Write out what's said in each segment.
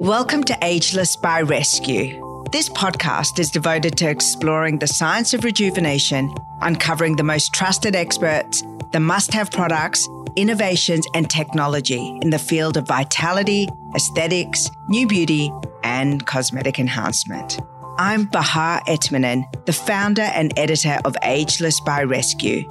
Welcome to Ageless by Rescue. This podcast is devoted to exploring the science of rejuvenation, uncovering the most trusted experts, the must have products, innovations, and technology in the field of vitality, aesthetics, new beauty, and cosmetic enhancement. I'm Bahar Etminan, the founder and editor of Ageless by Rescue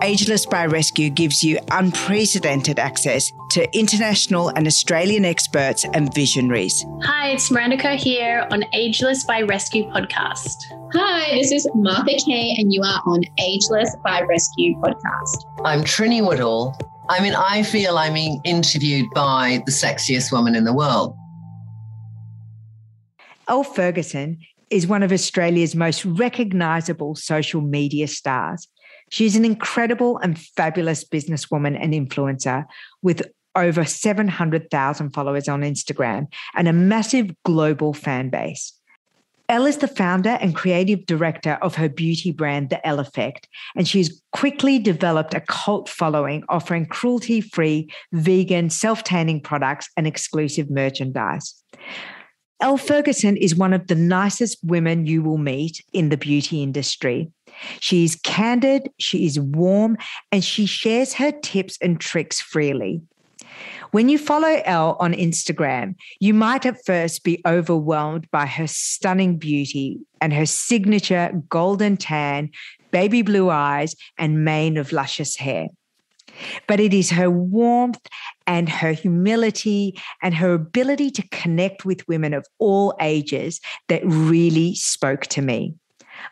Ageless by Rescue gives you unprecedented access to international and Australian experts and visionaries. Hi, it's Miranda Kerr here on Ageless by Rescue podcast. Hi, this is Martha Kay, and you are on Ageless by Rescue podcast. I'm Trinny Woodall. I mean, I feel I'm being interviewed by the sexiest woman in the world. Elle Ferguson is one of Australia's most recognisable social media stars. She's an incredible and fabulous businesswoman and influencer with over 700,000 followers on Instagram and a massive global fan base. Elle is the founder and creative director of her beauty brand, The Elle Effect, and she's quickly developed a cult following offering cruelty free, vegan, self tanning products and exclusive merchandise. Elle Ferguson is one of the nicest women you will meet in the beauty industry. She is candid, she is warm, and she shares her tips and tricks freely. When you follow Elle on Instagram, you might at first be overwhelmed by her stunning beauty and her signature golden tan, baby blue eyes, and mane of luscious hair. But it is her warmth and her humility and her ability to connect with women of all ages that really spoke to me.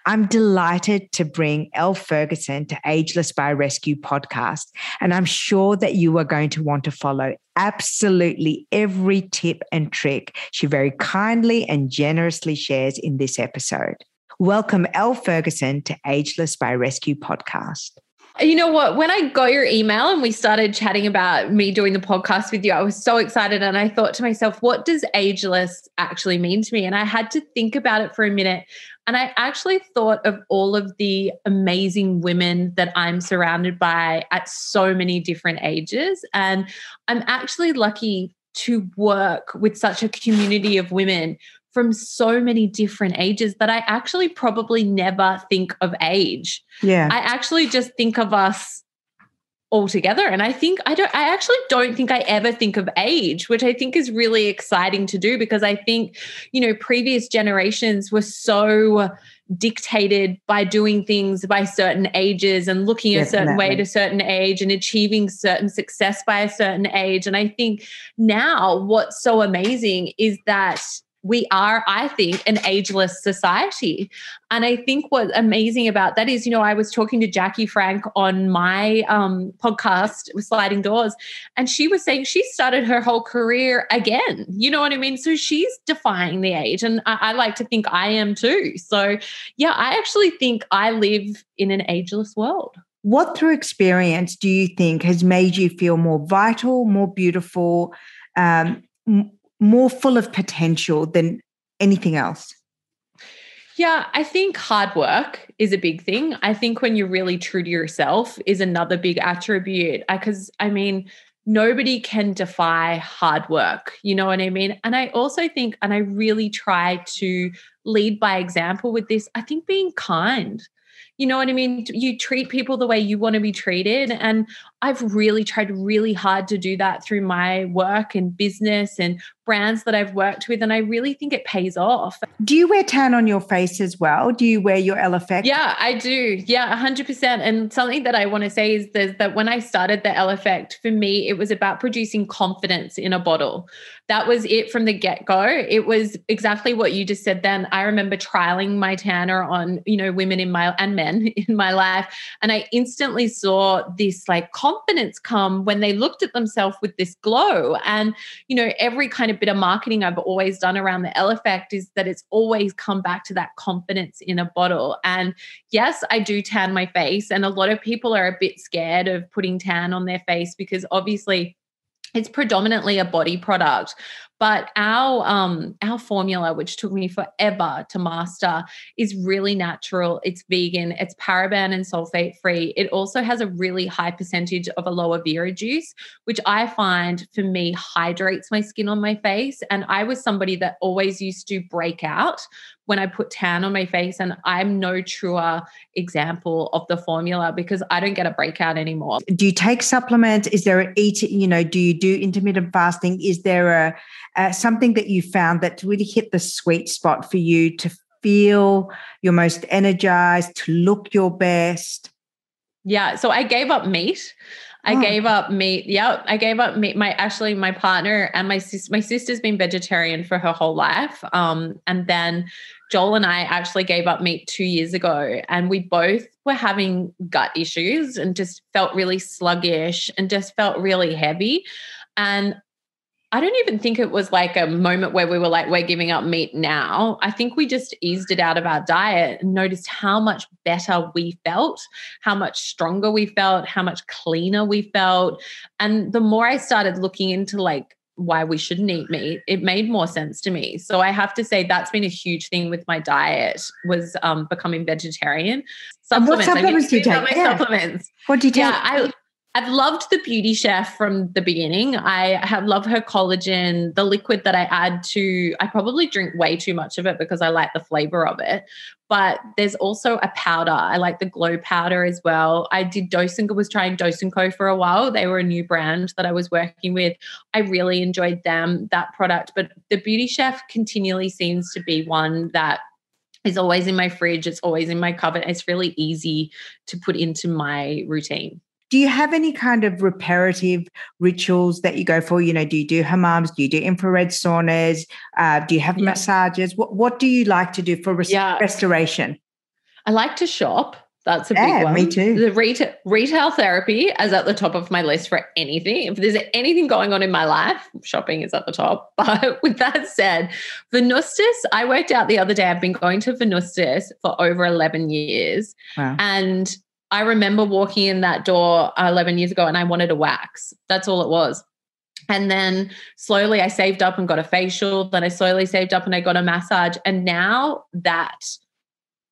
I'm delighted to bring Elle Ferguson to Ageless by Rescue podcast, and I'm sure that you are going to want to follow absolutely every tip and trick she very kindly and generously shares in this episode. Welcome, Elle Ferguson, to Ageless by Rescue podcast. You know what? When I got your email and we started chatting about me doing the podcast with you, I was so excited. And I thought to myself, what does ageless actually mean to me? And I had to think about it for a minute. And I actually thought of all of the amazing women that I'm surrounded by at so many different ages. And I'm actually lucky to work with such a community of women from so many different ages that I actually probably never think of age. Yeah. I actually just think of us all together and I think I don't I actually don't think I ever think of age, which I think is really exciting to do because I think, you know, previous generations were so dictated by doing things by certain ages and looking Definitely. a certain way at a certain age and achieving certain success by a certain age and I think now what's so amazing is that we are, I think, an ageless society. And I think what's amazing about that is, you know, I was talking to Jackie Frank on my um, podcast Sliding Doors, and she was saying she started her whole career again. You know what I mean? So she's defying the age. And I, I like to think I am too. So, yeah, I actually think I live in an ageless world. What through experience do you think has made you feel more vital, more beautiful? Um, more full of potential than anything else? Yeah, I think hard work is a big thing. I think when you're really true to yourself is another big attribute. Uh, because, I mean, nobody can defy hard work. You know what I mean? And I also think, and I really try to lead by example with this, I think being kind. You know what I mean? You treat people the way you want to be treated. And I've really tried really hard to do that through my work and business and brands that I've worked with. And I really think it pays off. Do you wear tan on your face as well? Do you wear your Effect? Yeah, I do. Yeah, 100%. And something that I want to say is that when I started the Elle Effect, for me, it was about producing confidence in a bottle. That was it from the get go. It was exactly what you just said then. I remember trialing my tanner on, you know, women in my and men in my life. And I instantly saw this like confidence come when they looked at themselves with this glow. And, you know, every kind of bit of marketing I've always done around the Elle Effect is that it's always come back to that confidence in a bottle. And yes, I do tan my face. And a lot of people are a bit scared of putting tan on their face because obviously it's predominantly a body product But our um our formula, which took me forever to master, is really natural. It's vegan, it's paraben and sulfate free. It also has a really high percentage of aloe vera juice, which I find for me hydrates my skin on my face. And I was somebody that always used to break out when I put tan on my face. And I'm no truer example of the formula because I don't get a breakout anymore. Do you take supplements? Is there a eat, you know, do you do intermittent fasting? Is there a, uh, something that you found that really hit the sweet spot for you to feel your most energized, to look your best? Yeah. So I gave up meat. I oh. gave up meat. Yep, I gave up meat. My actually my partner and my sis, my sister's been vegetarian for her whole life. Um, and then Joel and I actually gave up meat two years ago, and we both were having gut issues and just felt really sluggish and just felt really heavy. And I don't even think it was like a moment where we were like, we're giving up meat now. I think we just eased it out of our diet and noticed how much better we felt, how much stronger we felt, how much cleaner we felt. And the more I started looking into like why we shouldn't eat meat it made more sense to me so i have to say that's been a huge thing with my diet was um, becoming vegetarian supplements, what supplements do you take my yeah. supplements what do you take yeah, I, I've loved the beauty chef from the beginning. I have loved her collagen, the liquid that I add to, I probably drink way too much of it because I like the flavor of it. But there's also a powder. I like the glow powder as well. I did Dose was trying Dose Co for a while. They were a new brand that I was working with. I really enjoyed them, that product. But the beauty chef continually seems to be one that is always in my fridge. It's always in my cupboard. It's really easy to put into my routine. Do you have any kind of reparative rituals that you go for? You know, do you do hammams? Do you do infrared saunas? Uh, do you have yeah. massages? What What do you like to do for yeah. restoration? I like to shop. That's a yeah, big one. Me too. The retail retail therapy is at the top of my list for anything. If there's anything going on in my life, shopping is at the top. But with that said, Venustus, I worked out the other day. I've been going to Venustus for over 11 years. Wow. And I remember walking in that door uh, 11 years ago and I wanted a wax. That's all it was. And then slowly I saved up and got a facial. Then I slowly saved up and I got a massage. And now that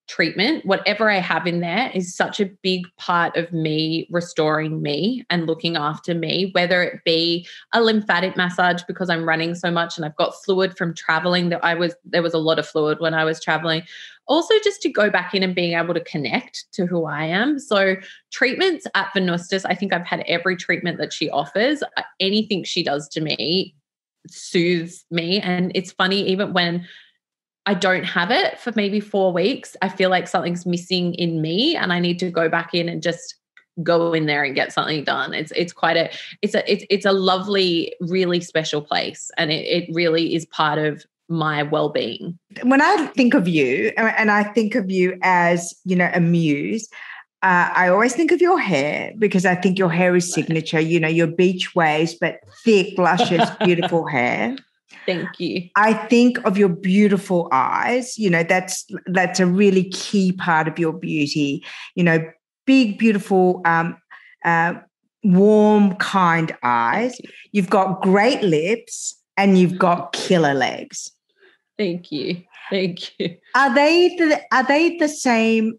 treatment, whatever I have in there, is such a big part of me restoring me and looking after me, whether it be a lymphatic massage because I'm running so much and I've got fluid from traveling that I was there was a lot of fluid when I was traveling. Also, just to go back in and being able to connect to who I am. So, treatments at Venustus, I think I've had every treatment that she offers. Uh, anything she does to me soothes me. And it's funny, even when I don't have it for maybe four weeks, I feel like something's missing in me and I need to go back in and just go in there and get something done. It's it's quite a it's a it's it's a lovely, really special place. And it, it really is part of my well-being. When I think of you, and I think of you as, you know, a muse, uh, I always think of your hair because I think your hair is signature. You know, your beach waves, but thick, luscious, beautiful hair. Thank you. I think of your beautiful eyes. You know, that's that's a really key part of your beauty. You know, big, beautiful, um, uh, warm, kind eyes. You. You've got great lips and you've got killer legs. Thank you. Thank you. Are they the are they the same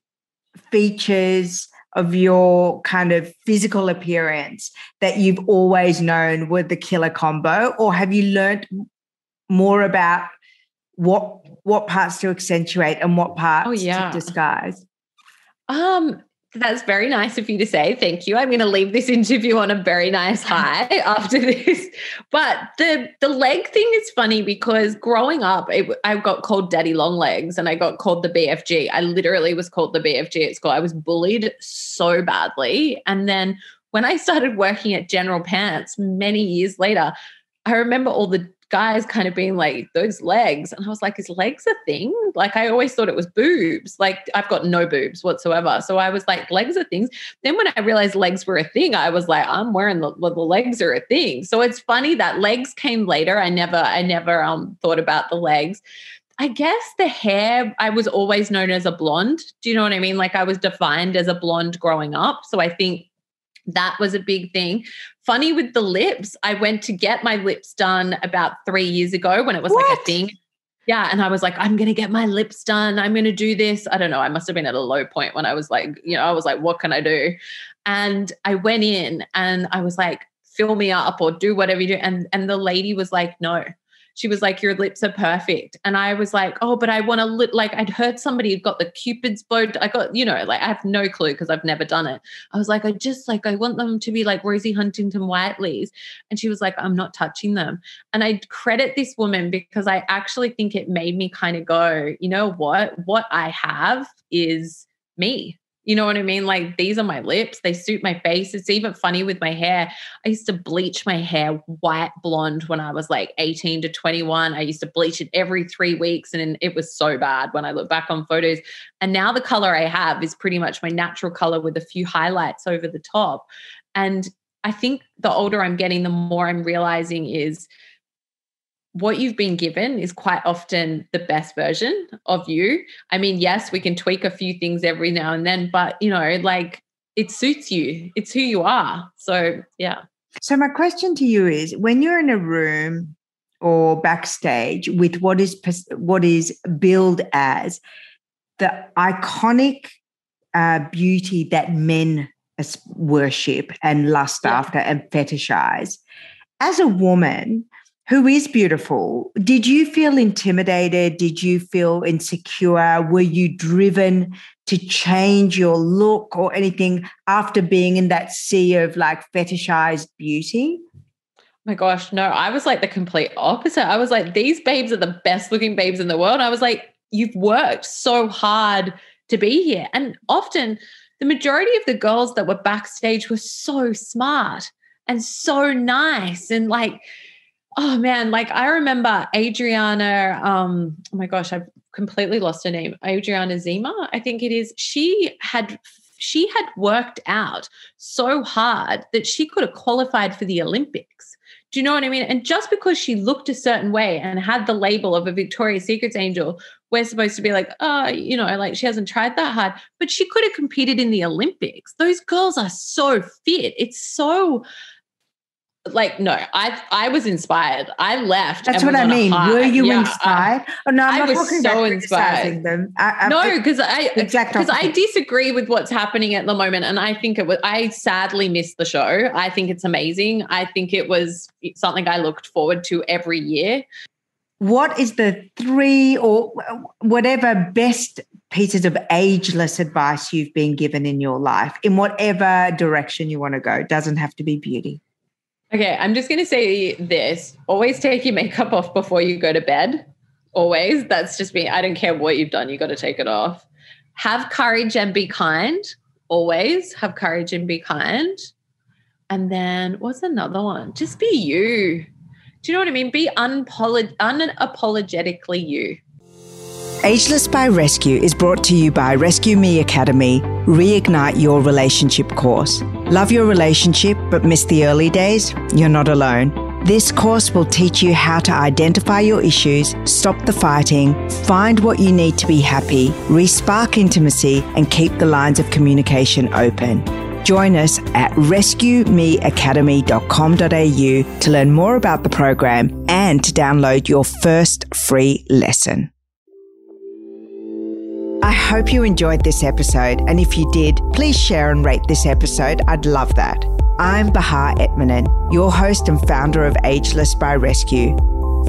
features of your kind of physical appearance that you've always known were the killer combo or have you learned more about what what parts to accentuate and what parts oh, yeah. to disguise? Um, that's very nice of you to say. Thank you. I'm going to leave this interview on a very nice high after this. But the the leg thing is funny because growing up, it, I got called Daddy Long Legs and I got called the BFG. I literally was called the BFG at school. I was bullied so badly. And then when I started working at General Pants many years later, I remember all the guys kind of being like, those legs. And I was like, is legs a thing? Like, I always thought it was boobs. Like, I've got no boobs whatsoever. So I was like, legs are things. Then when I realized legs were a thing, I was like, I'm wearing the, the legs are a thing. So it's funny that legs came later. I never, I never um, thought about the legs. I guess the hair, I was always known as a blonde. Do you know what I mean? Like I was defined as a blonde growing up. So I think that was a big thing. Funny with the lips, I went to get my lips done about three years ago when it was What? like a thing. Yeah. And I was like, I'm going to get my lips done. I'm going to do this. I don't know. I must have been at a low point when I was like, you know, I was like, what can I do? And I went in and I was like, fill me up or do whatever you do. And, and the lady was like, no. She was like, your lips are perfect. And I was like, oh, but I want to lip. Like I'd heard somebody had got the Cupid's bow. I got, you know, like I have no clue because I've never done it. I was like, I just like, I want them to be like Rosie Huntington Whiteley's. And she was like, I'm not touching them. And I credit this woman because I actually think it made me kind of go, you know what? What I have is me. You know what I mean? Like these are my lips. They suit my face. It's even funny with my hair. I used to bleach my hair white blonde when I was like 18 to 21. I used to bleach it every three weeks. And it was so bad when I look back on photos. And now the color I have is pretty much my natural color with a few highlights over the top. And I think the older I'm getting, the more I'm realizing is what you've been given is quite often the best version of you. I mean, yes, we can tweak a few things every now and then, but you know, like it suits you. It's who you are. So, yeah. So my question to you is when you're in a room or backstage with what is what is billed as the iconic uh, beauty that men worship and lust Yeah. after and fetishize, as a woman who is beautiful, did you feel intimidated? Did you feel insecure? Were you driven to change your look or anything after being in that sea of like fetishized beauty? my gosh, no, I was like the complete opposite. I was like, these babes are the best looking babes in the world. I was like, you've worked so hard to be here. And often the majority of the girls that were backstage were so smart and so nice and like, oh man, like I remember Adriana, um, oh my gosh, I've completely lost her name. Adriana Zima, I think it is. She had she had worked out so hard that she could have qualified for the Olympics. Do you know what I mean? And just because she looked a certain way and had the label of a Victoria's Secrets angel, we're supposed to be like, oh, you know, like she hasn't tried that hard, but she could have competed in the Olympics. Those girls are so fit. It's so like no, I I was inspired. I left. That's what I mean. Were you Yeah, I- inspired? Um, oh no, I'm I not was talking so about inspired. them. I, I, no, because I because I disagree with what's happening at the moment, and I think it was. I sadly missed the show. I think it's amazing. I think it was something I looked forward to every year. what is the three or whatever best pieces of ageless advice you've been given in your life in whatever direction you want to go? Doesn't have to be beauty. Okay, I'm just going to say this: always take your makeup off before you go to bed. Always. That's just me. I don't care what you've done. You got to take it off. Have courage and be kind. Always have courage and be kind. And then what's another one? Just be you. Do you know what I mean? Be unapolog- unapologetically you. Ageless by Rescue is brought to you by Rescue Me Academy, Reignite Your Relationship course. Love your relationship but miss the early days? You're not alone. This course will teach you how to identify your issues, stop the fighting, find what you need to be happy, re-spark intimacy, and keep the lines of communication open. Join us at rescuemeacademy.com.au to learn more about the program and to download your first free lesson. I hope you enjoyed this episode, and if you did, please share and rate this episode. I'd love that. I'm Bahar Etminan, your host and founder of Ageless by Rescue.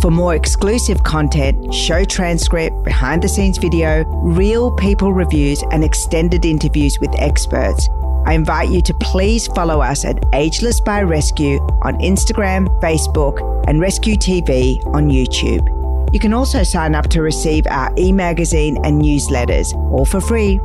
For more exclusive content, show transcript, behind the scenes video, real people reviews, and extended interviews with experts, I invite you to please follow us at Ageless by Rescue on Instagram, Facebook, and Rescue TV on YouTube. You can also sign up to receive our e magazine and newsletters, all for free.